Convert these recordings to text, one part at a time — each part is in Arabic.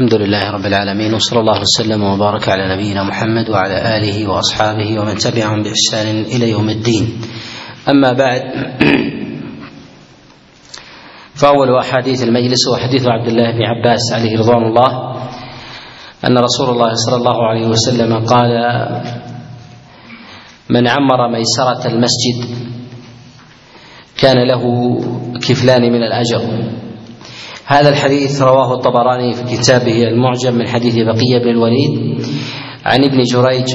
الحمد لله رب العالمين وصلى الله وسلم وبارك على نبينا محمد وعلى آله وأصحابه ومن تبعهم بإحسان إلى يوم الدين. أما بعد فأول أحاديث المجلس هو حديث عبد الله بن عباس عليه رضوان الله أن رسول الله صلى الله عليه وسلم قال من عمر ميسرة المسجد كان له كفلان من الأجر. هذا الحديث رواه الطبراني في كتابه المعجم من حديث بقية بن الوليد عن ابن جريج.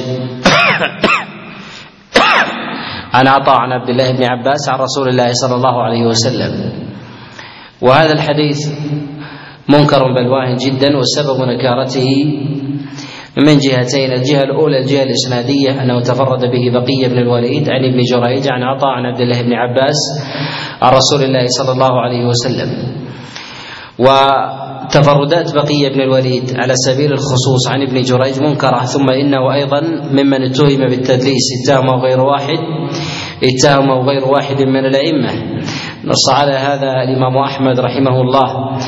عن عطاء عن عبد الله بن عباس عن رسول الله صلى الله عليه وسلم. وهذا الحديث منكر بل واهن جدا وسبب نكارته من جهتين الجهة الأولى الجهة الإسنادية أنه تفرد به بقية بن الوليد عن ابن جريج عن عطاء عن عبد الله بن عباس عن رسول الله صلى الله عليه وسلم. وتفردات بقية بن الوليد على سبيل الخصوص عن ابن جريج منكرة. ثم إنه أيضا ممن اتهم بالتدليس اتهمه غير واحد اتهمه غير واحد من الأئمة. نص على هذا الإمام أحمد رحمه الله.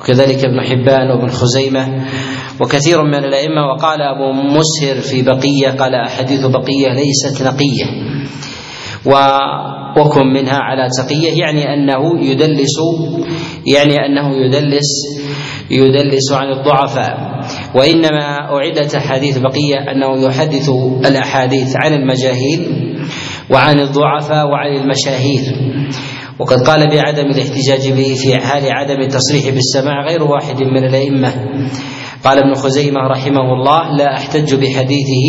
وكذلك ابن حبان وابن خزيمة وكثير من الأئمة. وقال أبو مسهر في بقية قال أحاديث بقية ليست نقية. وكن منها على تقية يعني أنه يدلس يعني أنه يدلس يدلس عن الضعفاء. وإنما أعدت أحاديث بقية أنه يحدث الأحاديث عن المجاهيل وعن الضعفاء وعن المشاهير. وقد قال بعدم الاحتجاج به في حال عدم التصريح بالسماع غير واحد من الأئمة. قال ابن خزيمة رحمه الله لا أحتج بحديثه.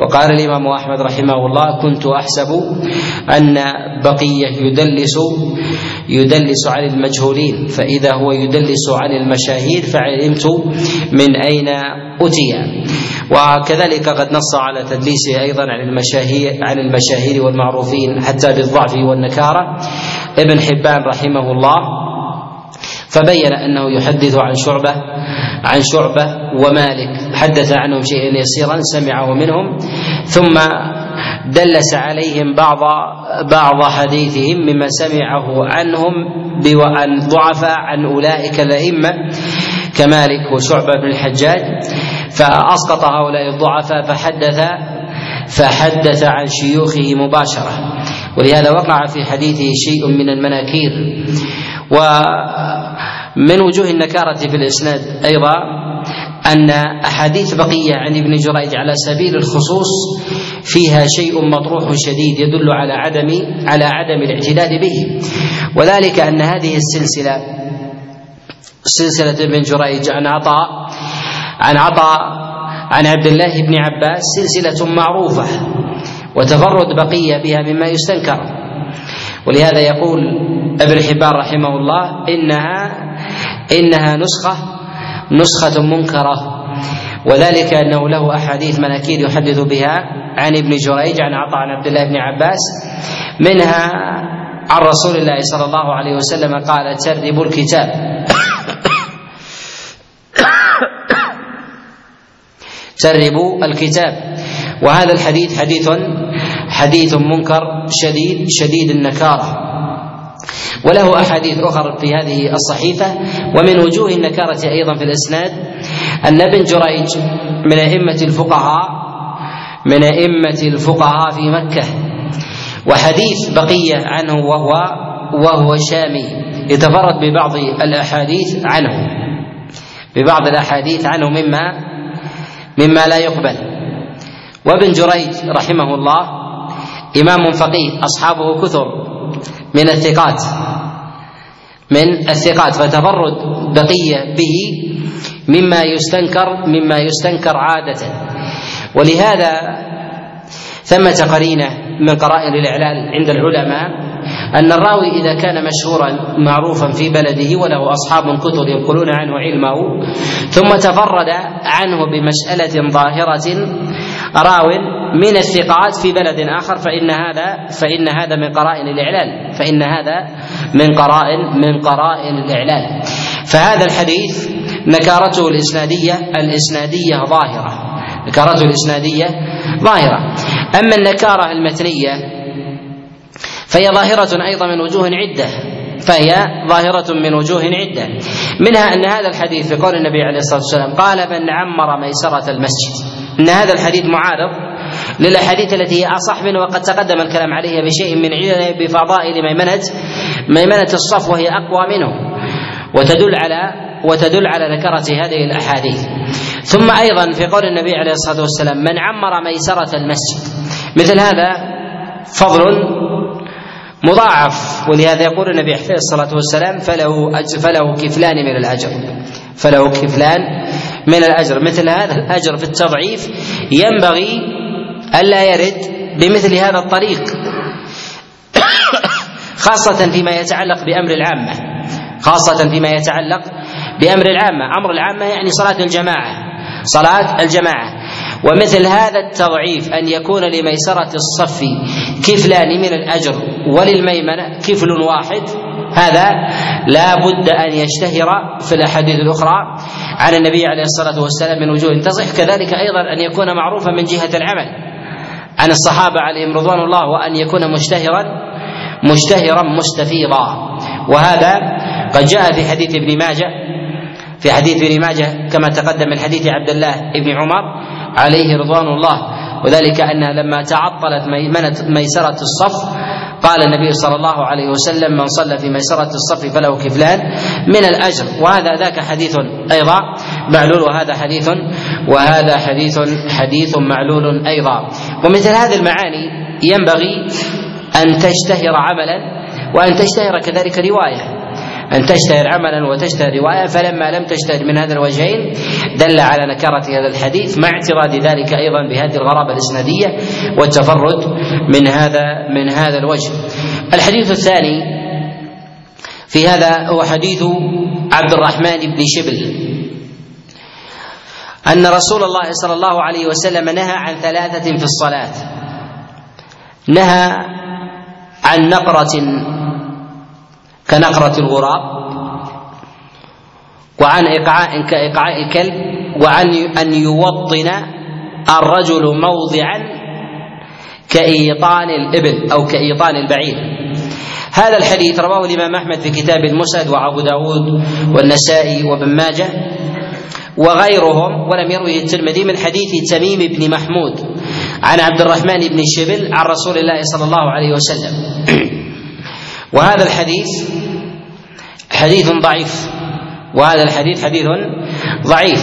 وقال الإمام أحمد رحمه الله كنت أحسب أن بقية يدلس يدلس عن المجهولين. فإذا هو يدلس عن المشاهير فعلمت من أين أتي. وكذلك قد نص على تدليسه أيضا عن المشاهير عن المشاهير والمعروفين حتى بالضعف والنكارة. ابن حبان رحمه الله فبين أنه يحدث عن شعبة عن شعبة ومالك. حدث عنهم شيئا يسيرا سمعه منهم. ثم دلس عليهم بعض بعض حديثهم مما سمعه عنهم عن ضعفاء عن أولئك الأئمة كمالك وشعبة بن الحجاج. فأسقط هؤلاء الضعفاء فحدث فحدث عن شيوخه مباشرة. ولهذا وقع في حديثه شيء من المناكير. ومن وجوه النكارة في الإسناد أيضا أن أحاديث بقية عن ابن جريج على سبيل الخصوص فيها شيء مطروح شديد يدل على عدم على عدم الاعتداد به. وذلك أن هذه السلسلة سلسلة ابن جريج عن عطاء عن عطاء عن عبد الله بن عباس سلسلة معروفة وتفرد بقية بها مما يستنكر. ولهذا يقول ابن حبان رحمه الله إنها إنها نسخة نسخة منكرة. وذلك أنه له أحاديث مناكير يحدث بها عن ابن جريج عن عطاء عن عبد الله بن عباس. منها عن رسول الله صلى الله عليه وسلم قال تربوا الكتاب. تربوا الكتاب. وهذا الحديث حديث حديث منكر شديد شديد النكارة. وله أحاديث أخرى في هذه الصحيفة. ومن وجوه النكارة أيضا في الإسناد أن ابن جريج من أئمة الفقهاء من أئمة الفقهاء في مكة وحديث بقية عنه وهو وهو شامي يتفرد ببعض الأحاديث عنه. ببعض الأحاديث عنه مما مما لا يقبل. وابن جريج رحمه الله إمام فقيه أصحابه كثر. من الثقات من الثقات فتفرد بقية به مما يستنكر مما يستنكر عادة. ولهذا ثمة قرينة من قرائن الإعلال عند العلماء أن الراوي إذا كان مشهورا معروفا في بلده وله أصحاب كثر ينقلون عنه علمه ثم تفرد عنه بمسألة ظاهرة راو من الثقات في بلد آخر فإن هذا فإن هذا من قرائن الإعلال فإن هذا من قرائن من قرائن الإعلال. فهذا الحديث نكارته الإسنادية الإسنادية ظاهرة نكارته الإسنادية ظاهرة. أما النكارة المتنية فهي ظاهرة أيضا من وجوه عدة. فهي ظاهرة من وجوه عدة. منها أن هذا الحديث في قول النبي عليه الصلاة والسلام قال من عمر ميسرة المسجد. أن هذا الحديث معارض للأحاديث التي هي أصح منه وقد تقدم الكلام عليها بشيء من علة بفضائل ميمنة ميمنة الصف وهي أقوى منه وتدل على وتدل على نكرة هذه الأحاديث. ثم أيضا في قول النبي عليه الصلاة والسلام من عمر ميسرة المسجد. مثل هذا فضل مضاعف. ولهذا يقول النبي عليه الصلاة والسلام فله فله كفلان من الأجر. فله كفلان من الأجر. مثل هذا الأجر في التضعيف ينبغي ألا يرد بمثل هذا الطريق. خاصة فيما يتعلق بأمر العامة. خاصة فيما يتعلق بأمر العامة. أمر العامة يعني صلاة الجماعة. صلاة الجماعة. ومثل هذا التضعيف أن يكون لميسرة الصف كفلان من الأجر وللميمنة كفل واحد هذا لا بد أن يشتهر في الأحاديث الأخرى عن النبي عليه الصلاة والسلام من وجوه تصح كذلك أيضا أن يكون معروفا من جهة العمل. عن الصحابة عليهم رضوان الله وأن يكون مشتهرا مشتهرا مستفيضا. وهذا قد جاء في حديث ابن ماجه في حديث ابن ماجه كما تقدم من حديث عبد الله بن عمر عليه رضوان الله. وذلك أنها لما تعطلت ميمنة ميسرة الصف قال النبي صلى الله عليه وسلم من صلى في ميسرة الصف فله كفلان من الأجر. وهذا ذاك حديث أيضا معلول وهذا حديث وهذا حديث حديث معلول أيضا. ومثل هذه المعاني ينبغي أن تشتهر عملا وأن تشتهر كذلك رواية. أن تشتهر عملا وتشتهر رواية فلما لم تشتهر من هذا الوجهين دل على نكرة هذا الحديث مع اعتراض ذلك أيضا بهذه الغرابة الإسنادية والتفرد من هذا من هذا الوجه. الحديث الثاني في هذا هو حديث عبد الرحمن بن شبل. أن رسول الله صلى الله عليه وسلم نهى عن ثلاثة في الصلاة. نهى عن نقرة كنقرة الغراب وعن إيقاع كإيقاع الكلب وعن أن يوطن الرجل موضعا كإيطان الإبل أو كإيطان البعير. هذا الحديث رواه الإمام أحمد في كتاب المسند وأبو داود والنسائي وابن ماجه وغيرهم ولم يروه الترمذي من حديث تميم بن محمود عن عبد الرحمن بن شبل عن رسول الله صلى الله عليه وسلم. وهذا الحديث حديث ضعيف. وهذا الحديث حديث ضعيف.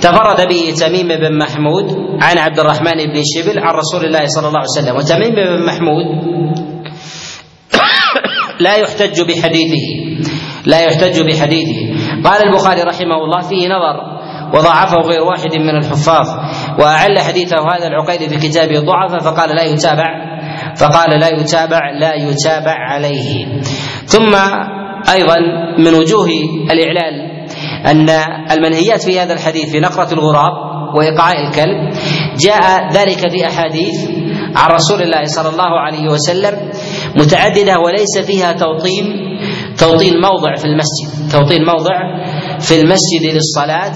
تفرد به تميم بن محمود عن عبد الرحمن بن شبل عن رسول الله صلى الله عليه وسلم. وتميم بن محمود لا يحتج بحديثه. لا يحتج بحديثه. قال البخاري رحمه الله فيه نظر وضعفه غير واحد من الحفاظ. وأعل حديثه هذا العقيدي في كتابه ضعف فقال لا يتابع فقال لا يتابع لا يتابع عليه. ثم أيضا من وجوه الاعلال أن المنهيات في هذا الحديث في نقرة الغراب وإيقاع الكلب جاء ذلك في أحاديث عن رسول الله صلى الله عليه وسلم متعددة وليس فيها توطين توطين موضع في المسجد توطين موضع في المسجد للصلاة.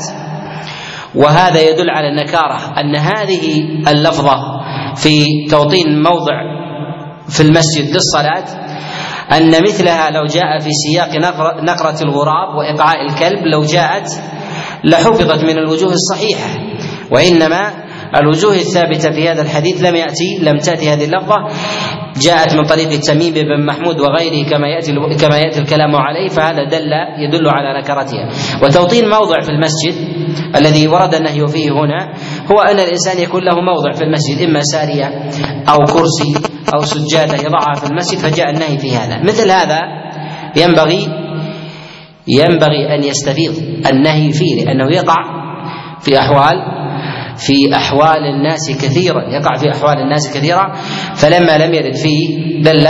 وهذا يدل على النكارة أن هذه اللفظة في توطين موضع في المسجد للصلاة أن مثلها لو جاء في سياق نقرة الغراب وإقعاء الكلب لو جاءت لحفظت من الوجوه الصحيحة وإنما الوجوه الثابتة في هذا الحديث لم يأتي لم تأتي هذه اللفظة. جاءت من طريق التميم بن محمود وغيره كما يأتي كما يأتي الكلام عليه فهذا دل يدل على نكرتها. وتوطين موضع في المسجد الذي ورد النهي فيه هنا هو أن الإنسان يكون له موضع في المسجد إما سارية أو كرسي أو سجادة يضعها في المسجد فجاء النهي في هذا. مثل هذا ينبغي ينبغي أن يستفيض النهي فيه لأنه يقع في أحوال في أحوال الناس كثيرا يقع في أحوال الناس كثيرا فلما لم يرد فيه دل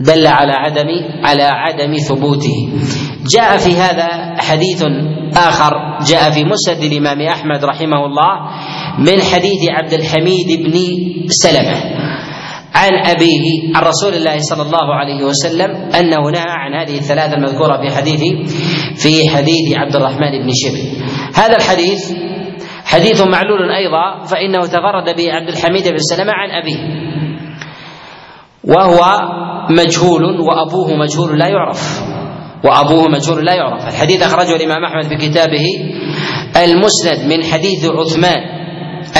دل على عدم على عدم ثبوته. جاء في هذا حديث آخر جاء في مسند الإمام أحمد رحمه الله من حديث عبد الحميد بن سلمة عن أبيه عن رسول الله صلى الله عليه وسلم أنه نهى عن هذه الثلاثة المذكورة في حديث في حديث عبد الرحمن بن شبل هذا الحديث حديث معلول أيضا فإنه تفرد به عبد الحميد بن سلمة عن أبيه. وهو مجهول وأبوه مجهول لا يعرف. وأبوه مجهول لا يعرف. الحديث أخرجه الإمام أحمد في كتابه المسند من حديث عثمان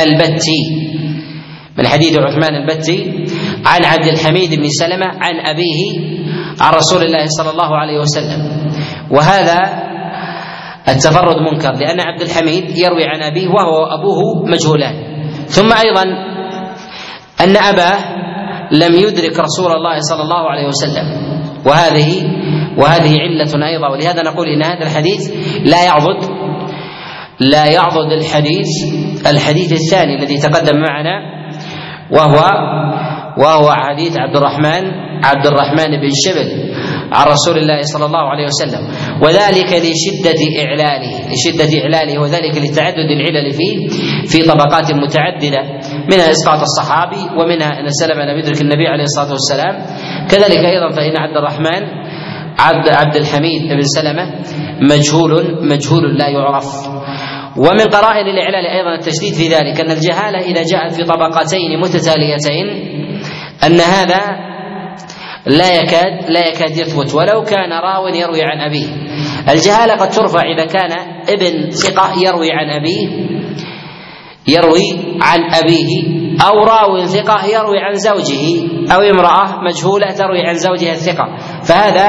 البتي. من حديث عثمان البتي عن عبد الحميد بن سلمة عن أبيه عن رسول الله صلى الله عليه وسلم. وهذا التفرد منكر لأن عبد الحميد يروي عن أبيه وهو أبوه مجهولان. ثم أيضا أن أباه لم يدرك رسول الله صلى الله عليه وسلم. وهذه وهذه علة أيضا. ولهذا نقول إن هذا الحديث لا يعضد لا يعضد الحديث الحديث الثاني الذي تقدم معنا وهو وهو حديث عبد الرحمن عبد الرحمن بن شبل. عن رسول الله صلى الله عليه وسلم. وذلك لشدة إعلاله لشدة إعلاله وذلك لتعدد العلل فيه في طبقات متعددة منها إسقاط الصحابي ومنها أن سلم لم يدرك النبي عليه الصلاة والسلام. كذلك أيضا فإن عبد الرحمن عبد عبد الحميد بن سلمة مجهول مجهول لا يعرف. ومن قرائن الإعلال أيضا التشديد في ذلك أن الجهالة إذا جاءت في طبقتين متتاليتين أن هذا لا يكاد لا يكاد يثبت ولو كان راو يروي عن أبيه. الجهالة قد ترفع إذا كان ابن ثقة يروي عن أبيه يروي عن أبيه أو راو ثقة يروي عن زوجه أو امرأة مجهولة تروي عن زوجها الثقة. فهذا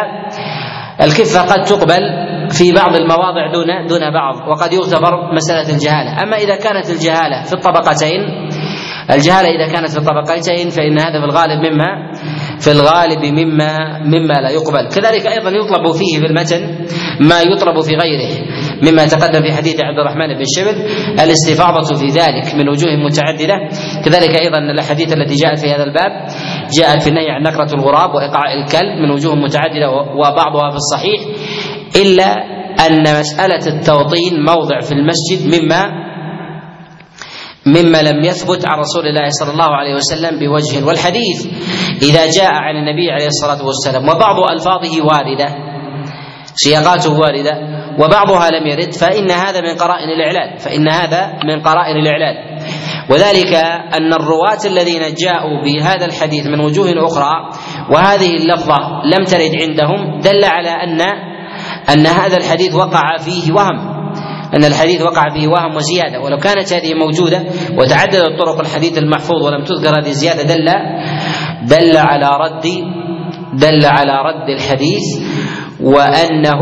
الكفة قد تقبل في بعض المواضع دون دون بعض وقد يغتفر مسألة الجهالة. أما إذا كانت الجهالة في الطبقتين الجهالة إذا كانت في الطبقتين فإن هذا في الغالب مما في الغالب مما مما لا يقبل. كذلك أيضا يطلب فيه في المتن ما يطلب في غيره مما تقدم في حديث عبد الرحمن بن شبل الاستفاضة في ذلك من وجوه متعددة. كذلك أيضا الأحاديث التي جاءت في هذا الباب جاءت في النهي عن نقرة الغراب وإقعاء الكلب من وجوه متعددة وبعضها في الصحيح إلا أن مسألة التوطين موضع في المسجد مما مما لم يثبت عن رسول الله صلى الله عليه وسلم بوجه والحديث. إذا جاء عن النبي عليه الصلاة والسلام وبعض ألفاظه واردة سياقاته واردة وبعضها لم يرد فإن هذا من قرائن الإعلان فإن هذا من قرائن الإعلان وذلك أن الرواة الذين جاءوا بهذا الحديث من وجوه أخرى وهذه اللفظة لم ترد عندهم دل على أن أن هذا الحديث وقع فيه وهم. أن الحديث وقع فيه وهم وزيادة ولو كانت هذه موجودة وتعددت طرق الحديث المحفوظ ولم تذكر هذه الزيادة دل دل على رد دل على رد الحديث وأنه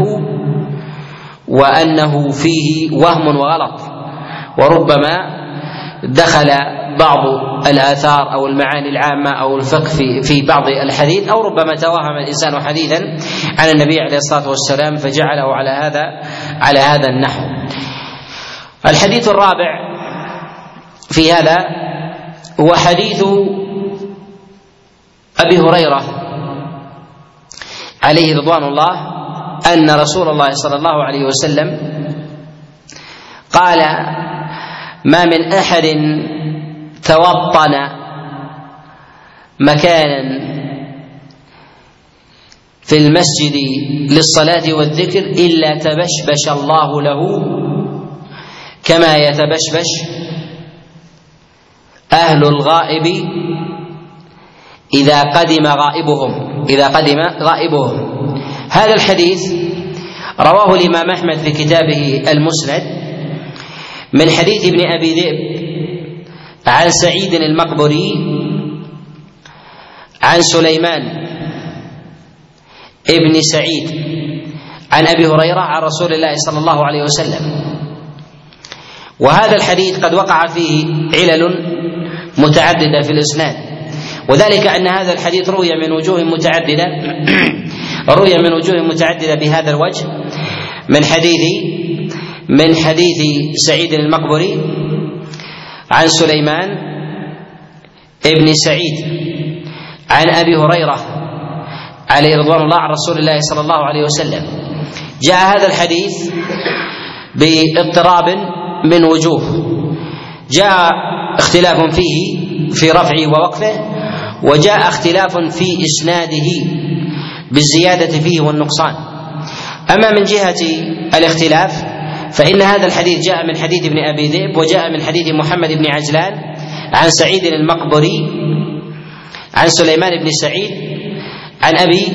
وأنه فيه وهم وغلط. وربما دخل بعض الآثار أو المعاني العامة أو الفقه في في بعض الحديث أو ربما توهم الإنسان حديثا عن النبي عليه الصلاة والسلام فجعله على هذا على هذا النحو. الحديث الرابع في هذا هو حديث أبي هريرة عليه رضوان الله أن رسول الله صلى الله عليه وسلم قال ما من أحد توطن مكانا في المسجد للصلاة والذكر إلا تبشبش الله له كما يتبشبش أهل الغائب إذا قدم غائبهم إذا قدم غائبهم. هذا الحديث رواه الإمام أحمد في كتابه المسند من حديث ابن أبي ذئب عن سعيد المقبري عن سليمان ابن سعيد عن أبي هريرة عن رسول الله صلى الله عليه وسلم. وهذا الحديث قد وقع فيه علل متعددة في الإسناد. وذلك أن هذا الحديث روي من وجوه متعددة. روي من وجوه متعددة بهذا الوجه. من حديث من حديث سعيد المقبري عن سليمان ابن سعيد عن أبي هريرة عليه رضوان الله عن رسول الله صلى الله عليه وسلم. جاء هذا الحديث بإضطراب من وجوه. جاء اختلاف فيه في رفعه ووقفه وجاء اختلاف في إسناده بالزيادة فيه والنقصان. أما من جهة الاختلاف فإن هذا الحديث جاء من حديث ابن أبي ذئب وجاء من حديث محمد بن عجلان عن سعيد المقبري عن سليمان بن سعيد عن أبي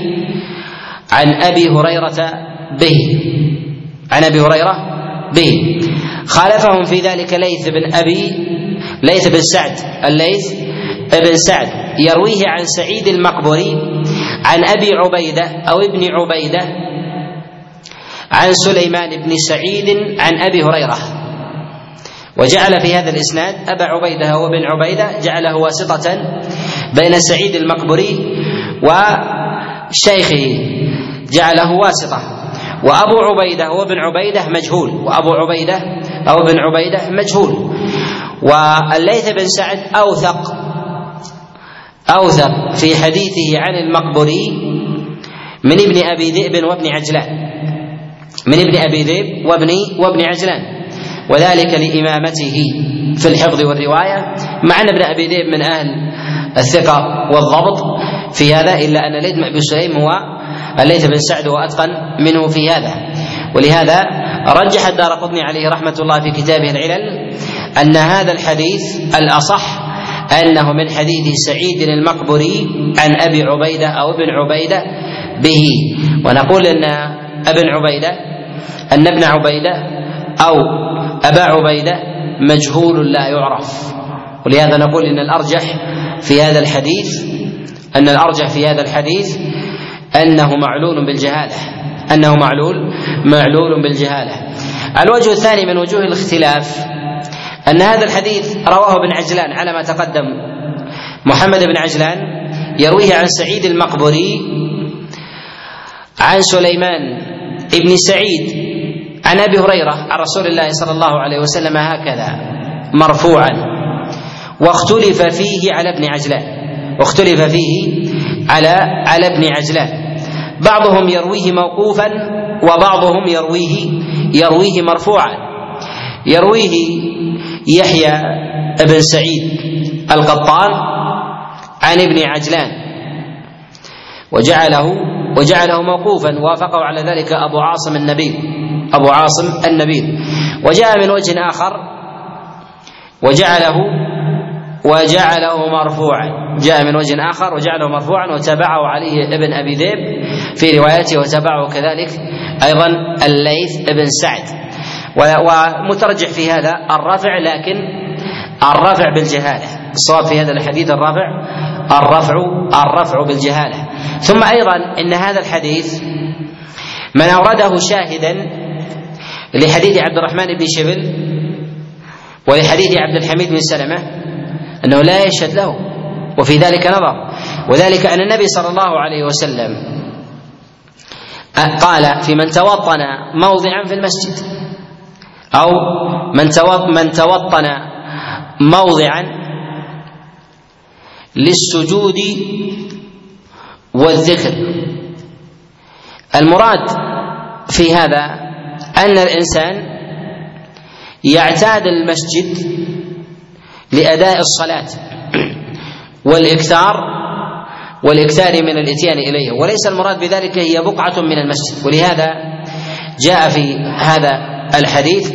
عن أبي هريرة به. عن أبي هريرة به. خالفهم في ذلك ليث بن أبي ليث بن سعد الليث بن سعد. يرويه عن سعيد المقبري عن أبي عبيدة أو ابن عبيدة عن سليمان بن سعيد عن أبي هريرة. وجعل في هذا الإسناد أبا عبيدة وابن عبيدة جعله واسطة بين سعيد المقبري وشيخه جعله واسطة. وأبو عبيدة وابن عبيدة مجهول. وأبو عبيدة أو ابن عبيدة مجهول. والليث بن سعد أوثق أوثق في حديثه عن المقبري من ابن أبي ذئب وابن عجلان. من ابن أبي ذئب وابن وابن عجلان. وذلك لإمامته في الحفظ والرواية مع أن ابن أبي ذئب من أهل الثقة والضبط في هذا إلا أن ليث بن سليم هو الليث بن سعد واتقن منه في هذا. ولهذا رجح الدار قطني عليه رحمة الله في كتابه العلل أن هذا الحديث الأصح أنه من حديث سعيد المقبري عن أبي عبيدة أو ابن عبيدة به. ونقول أن ابن عبيدة أن ابن عبيدة أو أبا عبيدة مجهول لا يعرف. ولهذا نقول إن الأرجح في هذا الحديث أن الأرجح في هذا الحديث أنه معلول بالجهالة. أنه معلول معلول بالجهالة. الوجه الثاني من وجوه الاختلاف أن هذا الحديث رواه ابن عجلان على ما تقدم. محمد بن عجلان يرويه عن سعيد المقبري عن سليمان بن سعيد عن أبي هريرة عن رسول الله صلى الله عليه وسلم هكذا مرفوعا. واختلف فيه على ابن عجلان. واختلف فيه على على ابن عجلان. بعضهم يرويه موقوفا وبعضهم يرويه يرويه مرفوعا. يرويه يحيى بن سعيد القطان عن ابن عجلان. وجعله وجعله موقوفا. وافقه على ذلك أبو عاصم النبيل. أبو عاصم النبيل. وجاء من وجه آخر. وجعله وجعله مرفوعا. جاء من وجه آخر وجعله مرفوعا وتابعه عليه ابن أبي ذئب في روايته وتابعه كذلك أيضا الليث بن سعد. ومترجح في هذا الرفع لكن الرفع بالجهالة. الصواب في هذا الحديث الرفع الرفع الرفع بالجهالة. ثم أيضا إن هذا الحديث من أورده شاهدا لحديث عبد الرحمن بن شبل ولحديث عبد الحميد بن سلمة أنه لا يشهد له وفي ذلك نظر. وذلك أن النبي صلى الله عليه وسلم قال في من توطن موضعا في المسجد أو من من توطن موضعا للسجود والذكر. المراد في هذا أن الإنسان يعتاد المسجد لأداء الصلاة. والإكثار والإكثار من الإتيان اليه وليس المراد بذلك هي بقعة من المسجد. ولهذا جاء في هذا الحديث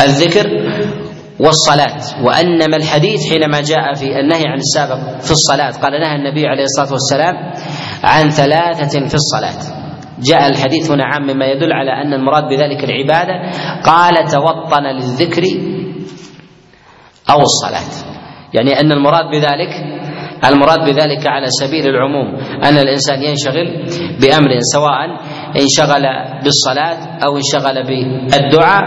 الذكر والصلاة. وأنما الحديث حينما جاء في النهي عن السابق في الصلاة قال نهى النبي عليه الصلاة والسلام عن ثلاثة في الصلاة. جاء الحديث هنا عام مما يدل على أن المراد بذلك العبادة. قال توطن للذكر أو الصلاة يعني أن المراد بذلك المراد بذلك على سبيل العموم أن الإنسان ينشغل بأمر سواء انشغل بالصلاة أو انشغل بالدعاء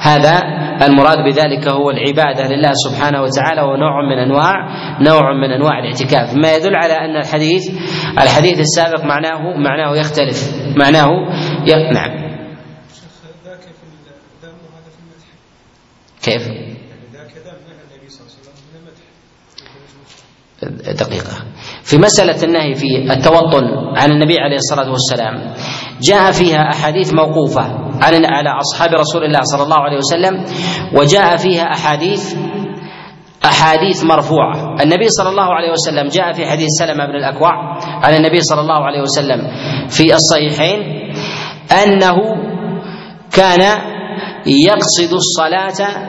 هذا المراد بذلك هو العبادة لله سبحانه وتعالى ونوع من أنواع نوع من أنواع الاعتكاف ما يدل على أن الحديث الحديث السابق معناه معناه يختلف معناه. نعم كيف؟ دقيقة. في مسألة النهي في التوطن عن النبي عليه الصلاة والسلام جاء فيها أحاديث موقوفة على أصحاب رسول الله صلى الله عليه وسلم وجاء فيها أحاديث أحاديث مرفوعة. النبي صلى الله عليه وسلم جاء في حديث سلمة بن الأكوع عن النبي صلى الله عليه وسلم في الصحيحين أنه كان يقصد الصلاة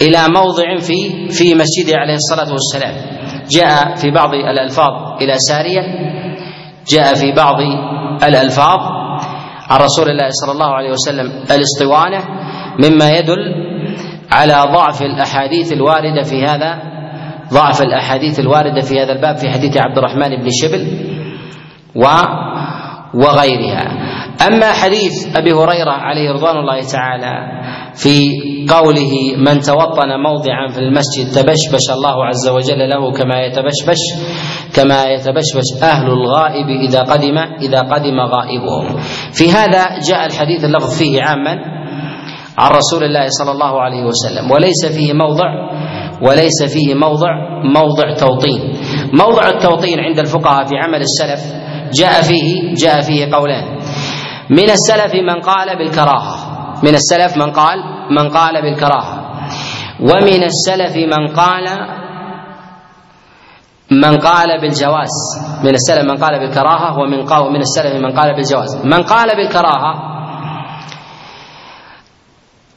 إلى موضع في في مسجده عليه الصلاة والسلام. جاء في بعض الألفاظ إلى سارية. جاء في بعض الألفاظ. عن رسول الله صلى الله عليه وسلم الاسطوانة. مما يدل على ضعف الأحاديث الواردة في هذا ضعف الأحاديث الواردة في هذا الباب في حديث عبد الرحمن بن شبل. و وغيرها. أما حديث أبي هريرة عليه رضوان الله تعالى في قوله من توطن موضعا في المسجد تبشبش الله عز وجل له كما يتبشبش كما يتبشبش أهل الغائب إذا قدم إذا قدم غائبهم في هذا جاء الحديث اللفظ فيه عاما عن رسول الله صلى الله عليه وسلم. وليس فيه موضع وليس فيه موضع موضع توطين. موضع التوطين عند الفقهاء في عمل السلف جاء فيه جاء فيه قولان. من السلف من قال بالكراهة. من السلف من قال من قال بالكراهة. ومن السلف من قال من قال بالجواز. من السلف من قال بالكراهة ومن قال من السلف من قال بالجواز. من قال بالكراهة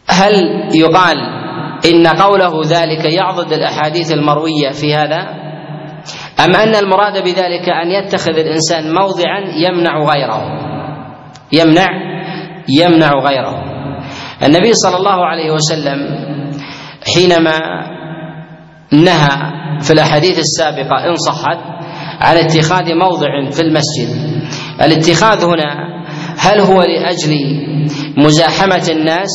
هل يقال إن قوله ذلك يعضد الأحاديث المروية في هذا؟ أم أن المراد بذلك أن يتخذ الإنسان موضعا يمنع غيره؟ يمنع يمنع غيره. النبي صلى الله عليه وسلم حينما نهى في الأحاديث السابقة إن صحت عن اتخاذ موضع في المسجد الاتخاذ هنا هل هو لأجل مزاحمة الناس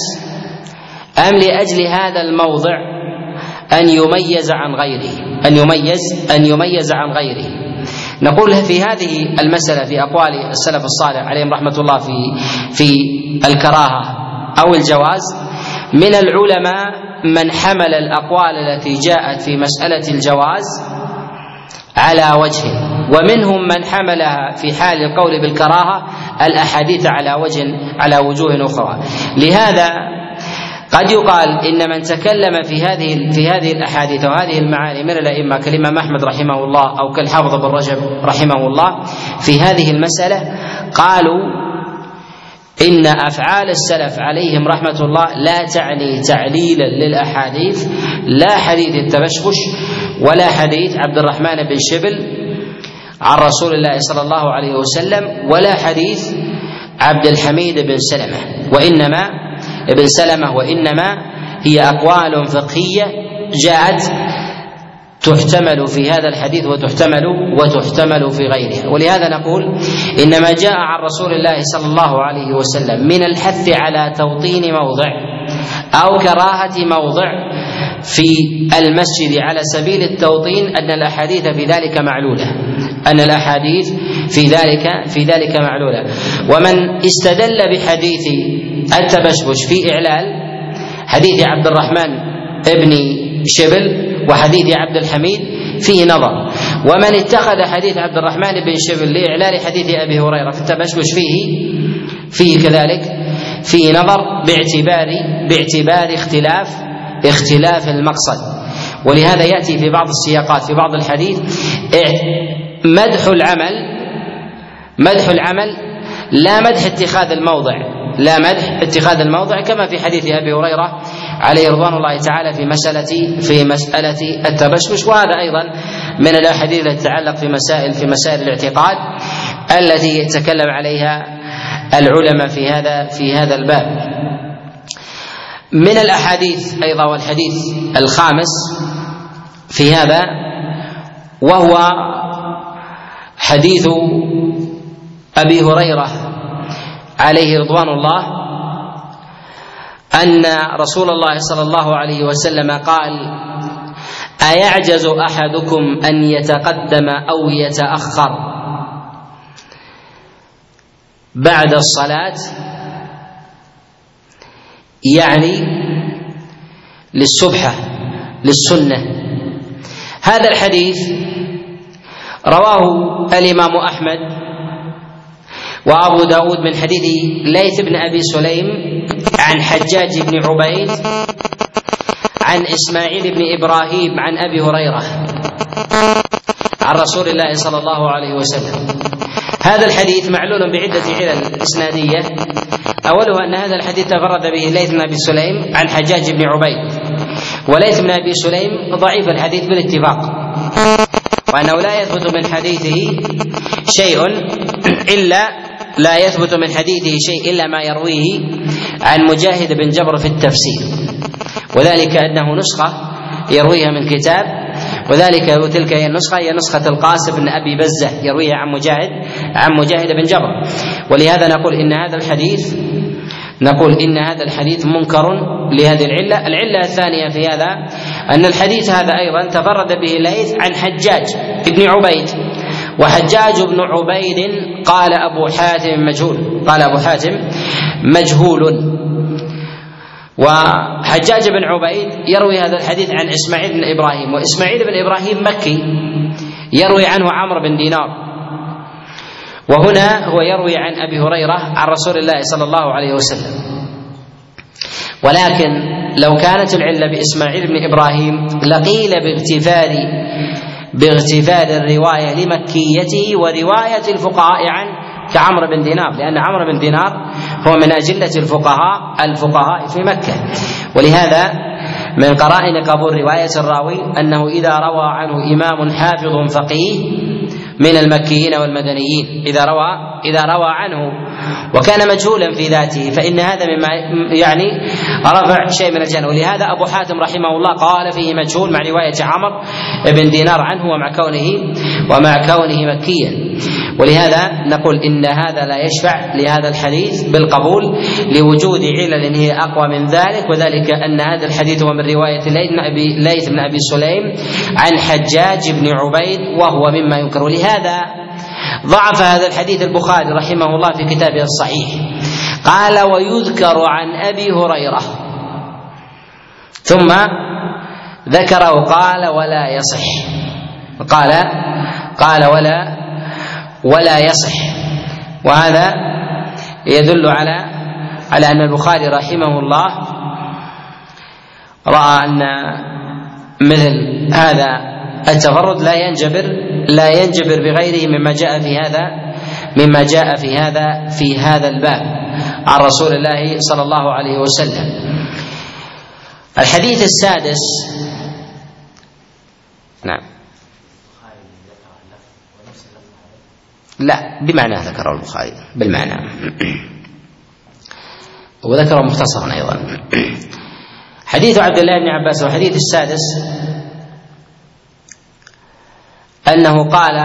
أم لأجل هذا الموضع أن يميز عن غيره أن يميز أن يميز عن غيره. نقول في هذه المسألة في أقوال السلف الصالح عليهم رحمة الله في في الكراهة أو الجواز من العلماء من حمل الأقوال التي جاءت في مسألة الجواز على وجه ومنهم من حملها في حال القول بالكراهة الأحاديث على وجه على وجوه أخرى. لهذا قد يقال إن من تكلم في هذه في هذه الأحاديث وهذه المعاني من الأئمة كالإمام أحمد رحمه الله أو كالحافظ بن رجب رحمه الله في هذه المسألة قالوا إن أفعال السلف عليهم رحمة الله لا تعني تعليلا للأحاديث لا حديث التبشبش ولا حديث عبد الرحمن بن شبل عن رسول الله صلى الله عليه وسلم ولا حديث عبد الحميد بن سلمة وإنما ابن سلمة وإنما هي أقوال فقهية جاءت تحتمل في هذا الحديث وتحتمل وتحتمل في غيرها. ولهذا نقول إنما جاء عن رسول الله صلى الله عليه وسلم من الحث على توطين موضع أو كراهة موضع في المسجد على سبيل التوطين أن الأحاديث في ذلك معلولة. أن الأحاديث في ذلك في ذلك معلولة. ومن استدل بحديث التبشبش في إعلال حديث عبد الرحمن ابن شبل وحديث عبد الحميد فيه نظر. ومن اتخذ حديث عبد الرحمن بن شبل لإعلال حديث أبي هريرة في التبشبش فيه فيه كذلك فيه نظر باعتبار باعتبار اختلاف اختلاف المقصد. ولهذا يأتي في بعض السياقات في بعض الحديث مدح العمل مدح العمل لا مدح اتخاذ الموضع. لا مدح اتخاذ الموضع كما في حديث أبي هريرة عليه رضوان الله تعالى في مساله في مسألة التبشبش وهذا أيضا من الأحاديث التي تتعلق في مسائل في مسائل الاعتقاد التي يتكلم عليها العلماء في هذا في هذا الباب. من الأحاديث أيضا والحديث الخامس في هذا وهو حديث أبي هريرة عليه رضوان الله أن رسول الله صلى الله عليه وسلم قال أيعجز أحدكم أن يتقدم أو يتأخر بعد الصلاة؟ يعني للسبحه للسنة. هذا الحديث رواه الإمام أحمد وأبو داود من حديث ليث بن أبي سليم عن حجاج بن عبيد عن إسماعيل بن إبراهيم عن أبي هريرة عن رسول الله صلى الله عليه وسلم. هذا الحديث معلول بعدة علل إسنادية. أولها أن هذا الحديث تفرد به ليث بن أبي سليم عن حجاج بن عبيد. وليث بن أبي سليم ضعيف الحديث بالاتفاق. وأنه لا يثبت من حديثه شيء إلا لا يثبت من حديثه شيء إلا ما يرويه عن مجاهد بن جبر في التفسير. وذلك أنه نسخة يرويها من كتاب وذلك تلك هي النسخة هي نسخة القاسم بن أبي بزة يرويها عن مجاهد عن مجاهد بن جبر. ولهذا نقول إن هذا الحديث نقول إن هذا الحديث منكر لهذه العلة. العلة الثانية في هذا أن الحديث هذا أيضا تفرد به الليث عن حجاج بن عبيد. وحجاج بن عبيد قال أبو حاتم مجهول قال أبو حاتم مجهول. وحجاج بن عبيد يروي هذا الحديث عن إسماعيل بن إبراهيم وإسماعيل بن إبراهيم مكي يروي عنه عمرو بن دينار. وهنا هو يروي عن أبي هريرة عن رسول الله صلى الله عليه وسلم. ولكن لو كانت العلة بإسماعيل بن إبراهيم لقيل باغتفال باغتفال الرواية لمكيته ورواية الفقهاء عن كعمرو بن دينار لأن عمرو بن دينار هو من أجلة الفقهاء الفقهاء في مكة. ولهذا من قرائن قبول رواية الراوي أنه إذا روى عنه إمام حافظ فقيه من المكيين والمدنيين. إذا روى إذا روى عنه وكان مجهولا في ذاته فإن هذا مما يعني رفع شيء من الجنة. ولهذا أبو حاتم رحمه الله قال فيه مجهول مع رواية عمر بن دينار عنه ومع كونه ومع كونه مكيا. ولهذا نقول إن هذا لا يشفع لهذا الحديث بالقبول لوجود علل هي أقوى من ذلك وذلك أن هذا الحديث هو من رواية ليث بن أبي سليم عن حجاج بن عبيد وهو مما ينكر. ولهذا ضعف هذا الحديث البخاري رحمه الله في كتابه الصحيح. قال ويذكر عن أبي هريرة. ثم ذكره قال ولا يصح. قال قال ولا ولا يصح. وهذا يدل على على أن البخاري رحمه الله رأى أن مثل هذا التفرد لا ينجبر لا ينجبر بغيره مما جاء في هذا مما جاء في هذا في هذا الباب عن رسول الله صلى الله عليه وسلم. الحديث السادس. نعم. لا بمعنى ذكره البخاري بالمعنى. وذكره مختصرا أيضا. حديث عبد الله بن عباس والحديث السادس. أنه قال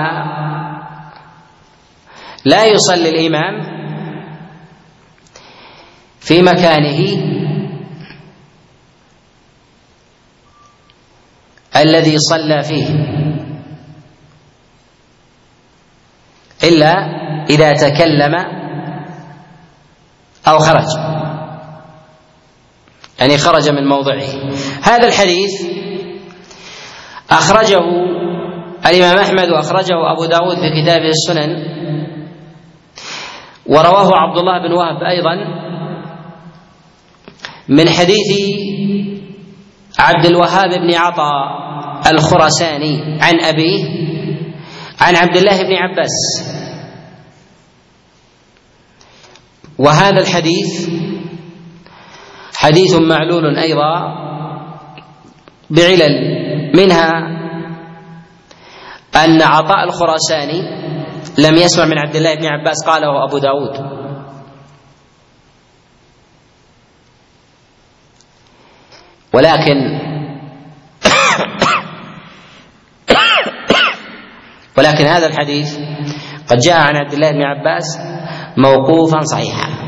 لا يصلي الإمام في مكانه الذي صلى فيه إلا إذا تكلم أو خرج. يعني خرج من موضعه. هذا الحديث أخرجه الإمام أحمد وأخرجه أبو داود في كتابه السنن ورواه عبد الله بن وهب أيضا من حديث عبد الوهاب بن عطاء الخرساني عن أبيه عن عبد الله بن عباس. وهذا الحديث حديث معلول أيضا بعلل منها أن عطاء الخراساني لم يسمع من عبد الله بن عباس قاله أبو داود. ولكن ولكن هذا الحديث قد جاء عن عبد الله بن عباس موقوفا صحيحا.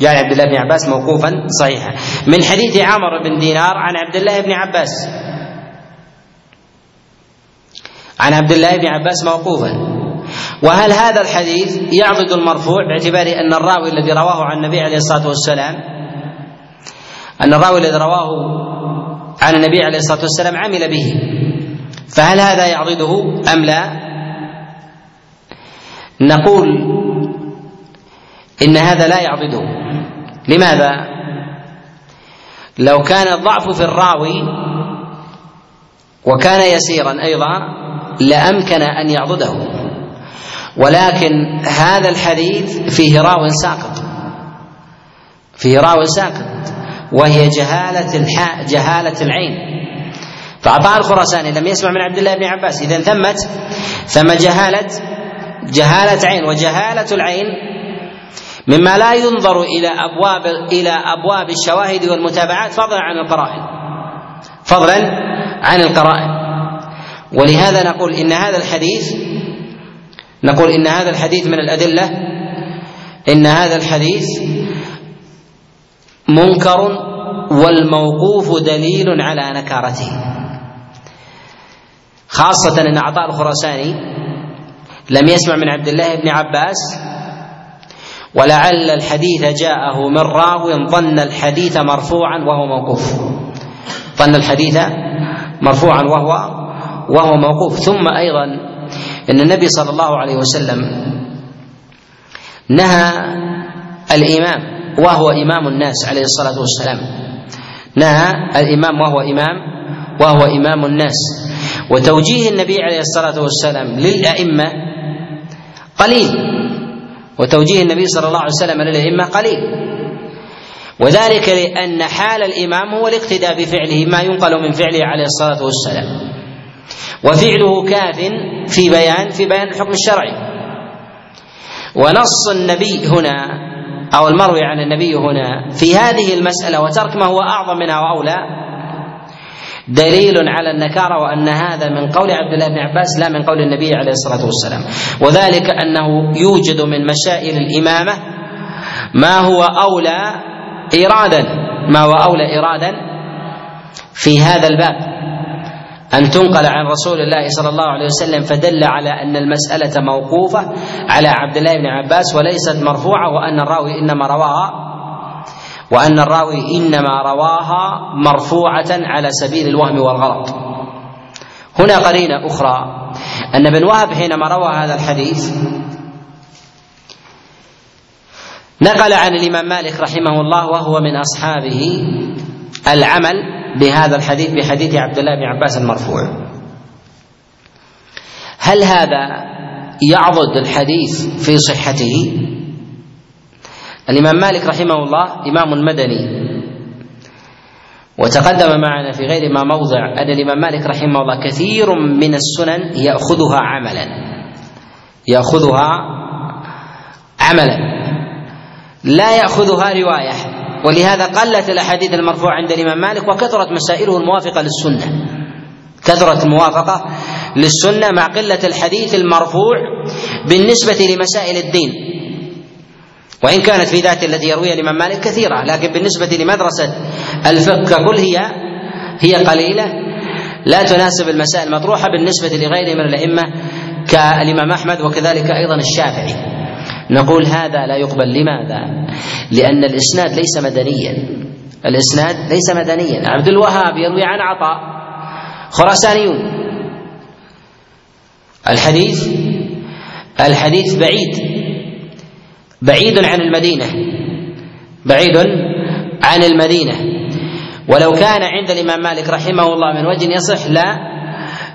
جاء عبد الله بن عباس موقوفا صحيحا. من حديث عمرو بن دينار عن عبد الله بن عباس. عن عبد الله بن عباس موقوفا. وهل هذا الحديث يعضد المرفوع باعتبار أن الراوي الذي رواه عن النبي عليه الصلاة والسلام أن الراوي الذي رواه عن النبي عليه الصلاة والسلام عمل به فهل هذا يعضده أم لا؟ نقول إن هذا لا يعضده. لماذا؟ لو كان الضعف في الراوي وكان يسيرا أيضا لأمكن أن يعضده. ولكن هذا الحديث فيه راو ساقط. فيه راو ساقط. وهي جهالة جهالة العين. فعطاء الخراساني. لم يسمع من عبد الله بن عباس. اذا ثمت ثم جهالة جهالة عين. وجهالة العين مما لا ينظر إلى أبواب إلى أبواب الشواهد والمتابعات فضلا عن القرائن. فضلا عن القرائن. ولهذا نقول إن هذا الحديث نقول إن هذا الحديث من الأدلة إن هذا الحديث منكر والموقوف دليل على نكارته. خاصة أن عطاء الخراساني لم يسمع من عبد الله بن عباس ولعل الحديث جاءه من راو ظن الحديث مرفوعا وهو موقوف. ظن الحديث مرفوعا وهو وهو موقوف. ثم أيضا أن النبي صلى الله عليه وسلم نهى الإمام وهو إمام الناس عليه الصلاة والسلام. نهى الإمام وهو إمام وهو إمام الناس. وتوجيه النبي عليه الصلاة والسلام للأئمة قليل. وتوجيه النبي صلى الله عليه وسلم للأئمة قليل. وذلك لأن حال الإمام هو الاقتداء بفعله ما ينقل من فعله عليه الصلاة والسلام. وفعله كاف في بيان في بيان الحكم الشرعي. ونص النبي هنا أو المروي عن النبي هنا في هذه المسألة وترك ما هو أعظم منها وأولى دليل على النكارة وأن هذا من قول عبد الله بن عباس لا من قول النبي عليه الصلاة والسلام. وذلك أنه يوجد من مشائل الإمامة ما هو أولى إرادا ما هو أولى إرادا في هذا الباب. أن تنقل عن رسول الله صلى الله عليه وسلم فدل على أن المسألة موقوفة على عبد الله بن عباس وليست مرفوعة وأن الراوي إنما رواها وأن الراوي إنما رواها مرفوعة على سبيل الوهم والغلط. هنا قرينة أخرى. أن ابن وهب حينما روى هذا الحديث نقل عن الإمام مالك رحمه الله وهو من أصحابه العمل بهذا الحديث بحديث عبد الله بن عباس المرفوع. هل هذا يعضد الحديث في صحته؟ الإمام مالك رحمه الله إمام مدني. وتقدم معنا في غير ما موضع أن الإمام مالك رحمه الله كثير من السنن يأخذها عملا. يأخذها عملا. لا يأخذها رواية. ولهذا قلت الأحاديث المرفوعة عند الإمام مالك وكثرت مسائله الموافقة للسنة. كثرت الموافقة للسنة مع قلة الحديث المرفوع بالنسبة لمسائل الدين. وإن كانت في ذات التي يرويها الإمام مالك كثيرة لكن بالنسبة لمدرسة الفقه ككل هي هي قليلة. لا تناسب المسائل المطروحه بالنسبة لغيره من الأئمة كالإمام أحمد وكذلك أيضا الشافعي. نقول هذا لا يقبل. لماذا؟ لأن الإسناد ليس مدنيا. الإسناد ليس مدنيا. عبد الوهاب يروي عن عطاء خراسانيون. الحديث الحديث بعيد. بعيد عن المدينة. بعيد عن المدينة. ولو كان عند الإمام مالك رحمه الله من وجه يصح لا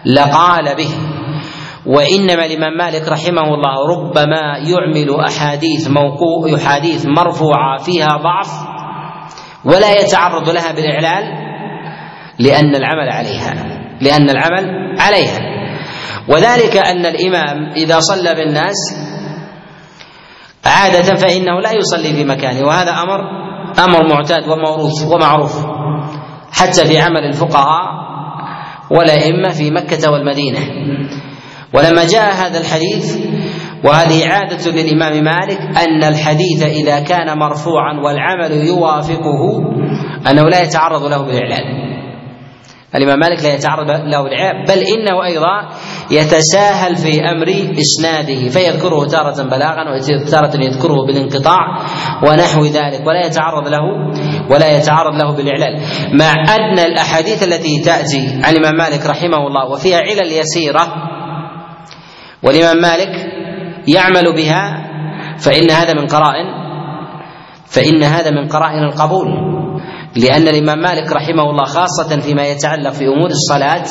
لقال به. وإنما الإمام مالك رحمه الله ربما يعمل أحاديث موقوع أحاديث مرفوعة فيها ضعف ولا يتعرض لها بالإعلال لأن العمل عليها لأن العمل عليها. وذلك أن الإمام إذا صلى بالناس عادة فإنه لا يصلي في مكانه وهذا أمر أمر معتاد وموروث ومعروف حتى في عمل الفقهاء والأئمة في مكة والمدينة. ولما جاء هذا الحديث وهذه عادة للإمام مالك أن الحديث إذا كان مرفوعا والعمل يوافقه أنه لا يتعرض له بالإعلان. الإمام مالك لا يتعرض له بالإعلان بل إنه أيضا يتساهل في أمر إسناده فيذكره تارة بلاغا وتارة يذكره بالانقطاع ونحو ذلك ولا يتعرض له ولا يتعرض له بالإعلان مع أن الأحاديث التي تأتي عن الإمام مالك رحمه الله وفيها علل يسيرة والإمام مالك يعمل بها فإن هذا من قرائن فإن هذا من قرائن القبول لأن الإمام مالك رحمه الله خاصة فيما يتعلق في أمور الصلاة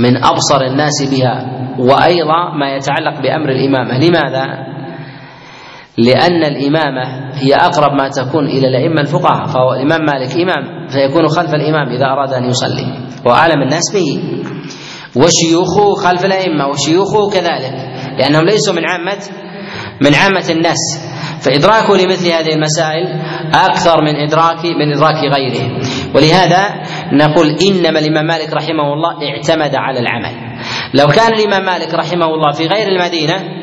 من أبصر الناس بها وأيضا ما يتعلق بأمر الإمامة. لماذا؟ لأن الإمامة هي أقرب ما تكون إلى الأئمة الفقهاء فهو الإمام مالك إمام فيكون خلف الإمام إذا أراد أن يصلي وأعلم الناس به. وشيوخه خلف الأئمة وشيوخه كذلك لأنهم ليسوا من عامة من عامة الناس. فإدراكه لمثل هذه المسائل أكثر من إدراك من إدراك غيره. ولهذا نقول إنما الإمام مالك رحمه الله اعتمد على العمل. لو كان الإمام مالك رحمه الله في غير المدينة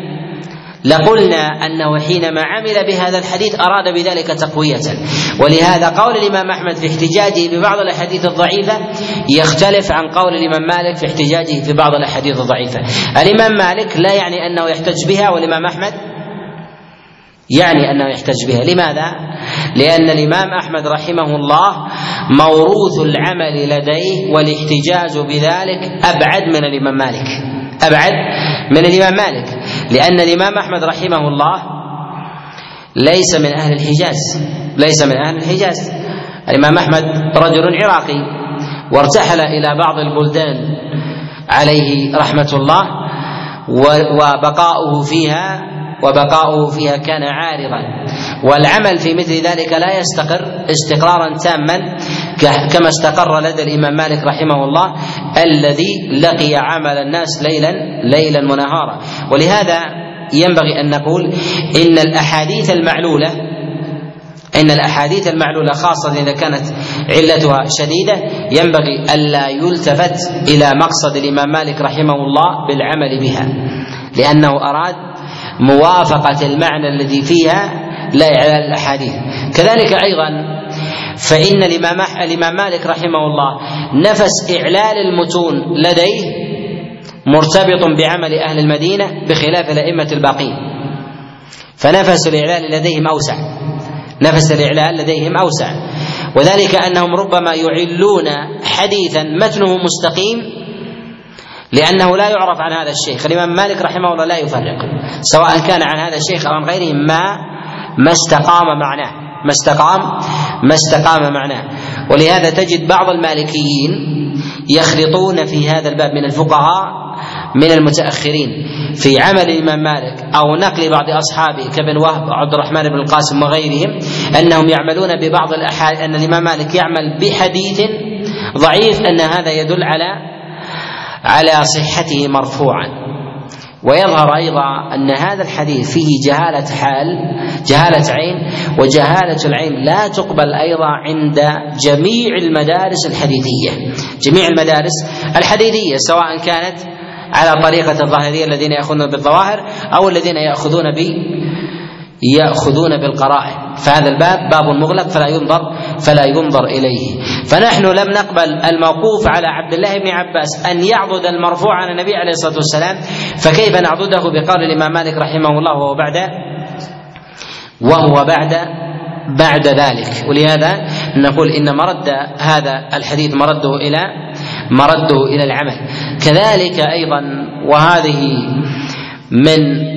لقلنا أنه حينما عمل بهذا الحديث أراد بذلك تقوية. ولهذا قول الإمام أحمد في احتجاجه ببعض الأحاديث الضعيفة يختلف عن قول الإمام مالك في احتجاجه في بعض الأحاديث الضعيفة. الإمام مالك لا يعني أنه يحتج بها والإمام أحمد يعني أنه يحتج بها. لماذا؟ لأن الإمام أحمد رحمه الله موروث العمل لديه والاحتجاج بذلك أبعد من الإمام مالك. أبعد من الإمام مالك. لأن الإمام أحمد رحمه الله ليس من أهل الحجاز. ليس من أهل الحجاز. الإمام أحمد رجل عراقي وارتحل إلى بعض البلدان عليه رحمة الله وبقاؤه فيها وبقاؤه فيها كان عارضا. والعمل في مثل ذلك لا يستقر استقرارا تاما كما استقر لدى الإمام مالك رحمه الله الذي لقي عمل الناس ليلا ليلا ونهارا ولهذا ينبغي أن نقول إن الأحاديث المعلولة إن الأحاديث المعلولة خاصة إذا كانت علتها شديدة ينبغي ألا يلتفت إلى مقصد الإمام مالك رحمه الله بالعمل بها. لأنه أراد موافقة المعنى الذي فيها لا إعلان الأحاديث. كذلك أيضا فإن الإمام الإمام مالك رحمه الله نفس إعلال المتون لديه مرتبط بعمل أهل المدينة بخلاف الأئمة الباقين. فنفس الإعلال لديهم أوسع. نفس الإعلال لديهم أوسع. وذلك أنهم ربما يعلون حديثا متنه مستقيم لأنه لا يعرف عن هذا الشيخ. الإمام مالك رحمه الله لا يفرق سواء كان عن هذا الشيخ أو عن غيره ما ما استقام معناه ما استقام ما استقام معناه. ولهذا تجد بعض المالكيين يخلطون في هذا الباب من الفقهاء من المتأخرين. في عمل الإمام مالك أو نقل بعض أصحابه كابن وهب وعبد الرحمن بن القاسم وغيرهم أنهم يعملون ببعض الأحاديث أن الإمام مالك يعمل بحديث ضعيف أن هذا يدل على على صحته مرفوعا. ويظهر أيضا أن هذا الحديث فيه جهالة حال جهالة عين وجهالة العين لا تقبل أيضا عند جميع المدارس الحديثية. جميع المدارس الحديثية سواء كانت على طريقة الظاهرية الذين يأخذون بالظواهر أو الذين يأخذون يأخذون بالقرائن. فهذا الباب باب مغلق فلا ينظر فلا ينظر إليه. فنحن لم نقبل الموقوف على عبد الله بن عباس أن يعضد المرفوع عن النبي عليه الصلاة والسلام. فكيف نعضده؟ بقول الإمام مالك رحمه الله وهو بعد وهو بعد بعد ذلك. ولهذا نقول إن مرد هذا الحديث مرده إلى مرده إلى العمل. كذلك أيضا وهذه من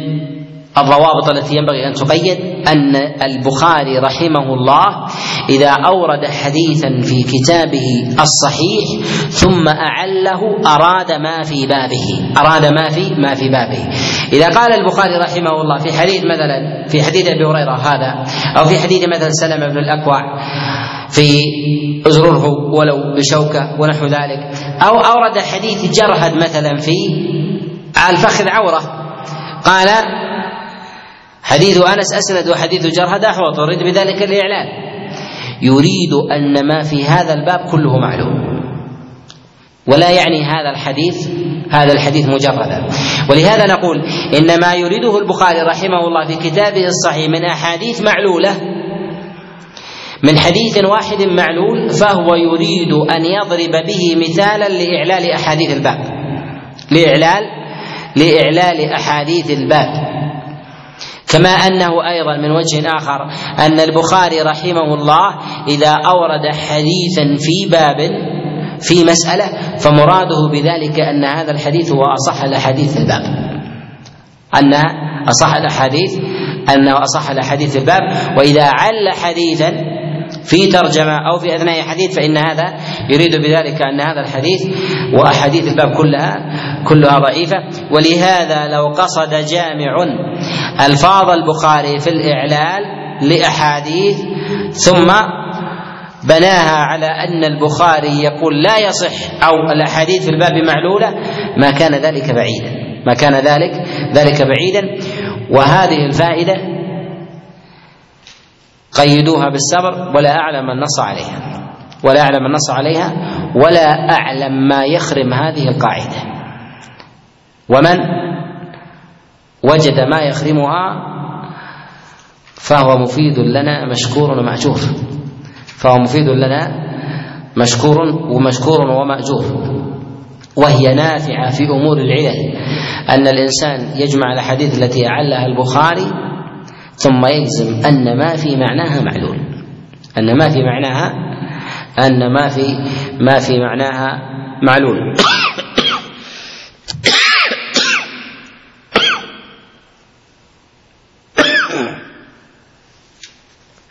الضوابط التي ينبغي أن تقيد أن البخاري رحمه الله إذا أورد حديثا في كتابه الصحيح ثم أعله أراد ما في بابه أراد ما في ما في بابه. إذا قال البخاري رحمه الله في حديث مثلا في حديث أبي هريرة هذا أو في حديث مثلا سلمة بن الأكوع في ازرره ولو بشوكة ونحو ذلك أو أورد حديث جرهد مثلا في الفخذ عورة قال حديث أنس أسند وحديث جرهد أحوط يريد بذلك الإعلان. يريد أن ما في هذا الباب كله معلوم. ولا يعني هذا الحديث هذا الحديث مجردا. ولهذا نقول ان ما يريده البخاري رحمه الله في كتابه الصحيح من أحاديث معلولة من حديث واحد معلول فهو يريد أن يضرب به مثالا لإعلال أحاديث الباب. لإعلال لإعلال أحاديث الباب. كما أنه أيضا من وجه آخر أن البخاري رحمه الله إذا أورد حديثا في باب في مسألة فمراده بذلك أن هذا الحديث هو أصح الأحاديث الباب. أن أصح الأحاديث انه أصح الأحاديث الباب وإذا عل حديثا في ترجمة أو في أثناء حديث فإن هذا يريد بذلك أن هذا الحديث وأحاديث الباب كلها كلها ضعيفة. ولهذا لو قصد جامع ألفاظ البخاري في الإعلال لأحاديث ثم بناها على أن البخاري يقول لا يصح أو الأحاديث في الباب معلولة ما كان ذلك بعيدا ما كان ذلك ذلك بعيدا. وهذه الفائدة قيدوها بالسبر ولا أعلم من نص عليها. ولا أعلم من نص عليها ولا أعلم ما يخرم هذه القاعدة. ومن وجد ما يخرمها فهو مفيد لنا مشكور ومأجور. فهو مفيد لنا مشكور ومشكور ومأجور. وهي نافعة في أمور العلل. أن الإنسان يجمع الأحاديث التي أعلها البخاري ثم يجزم أن ما في معناها معلول. أن ما في معناها أن ما في ما في معناها معلول.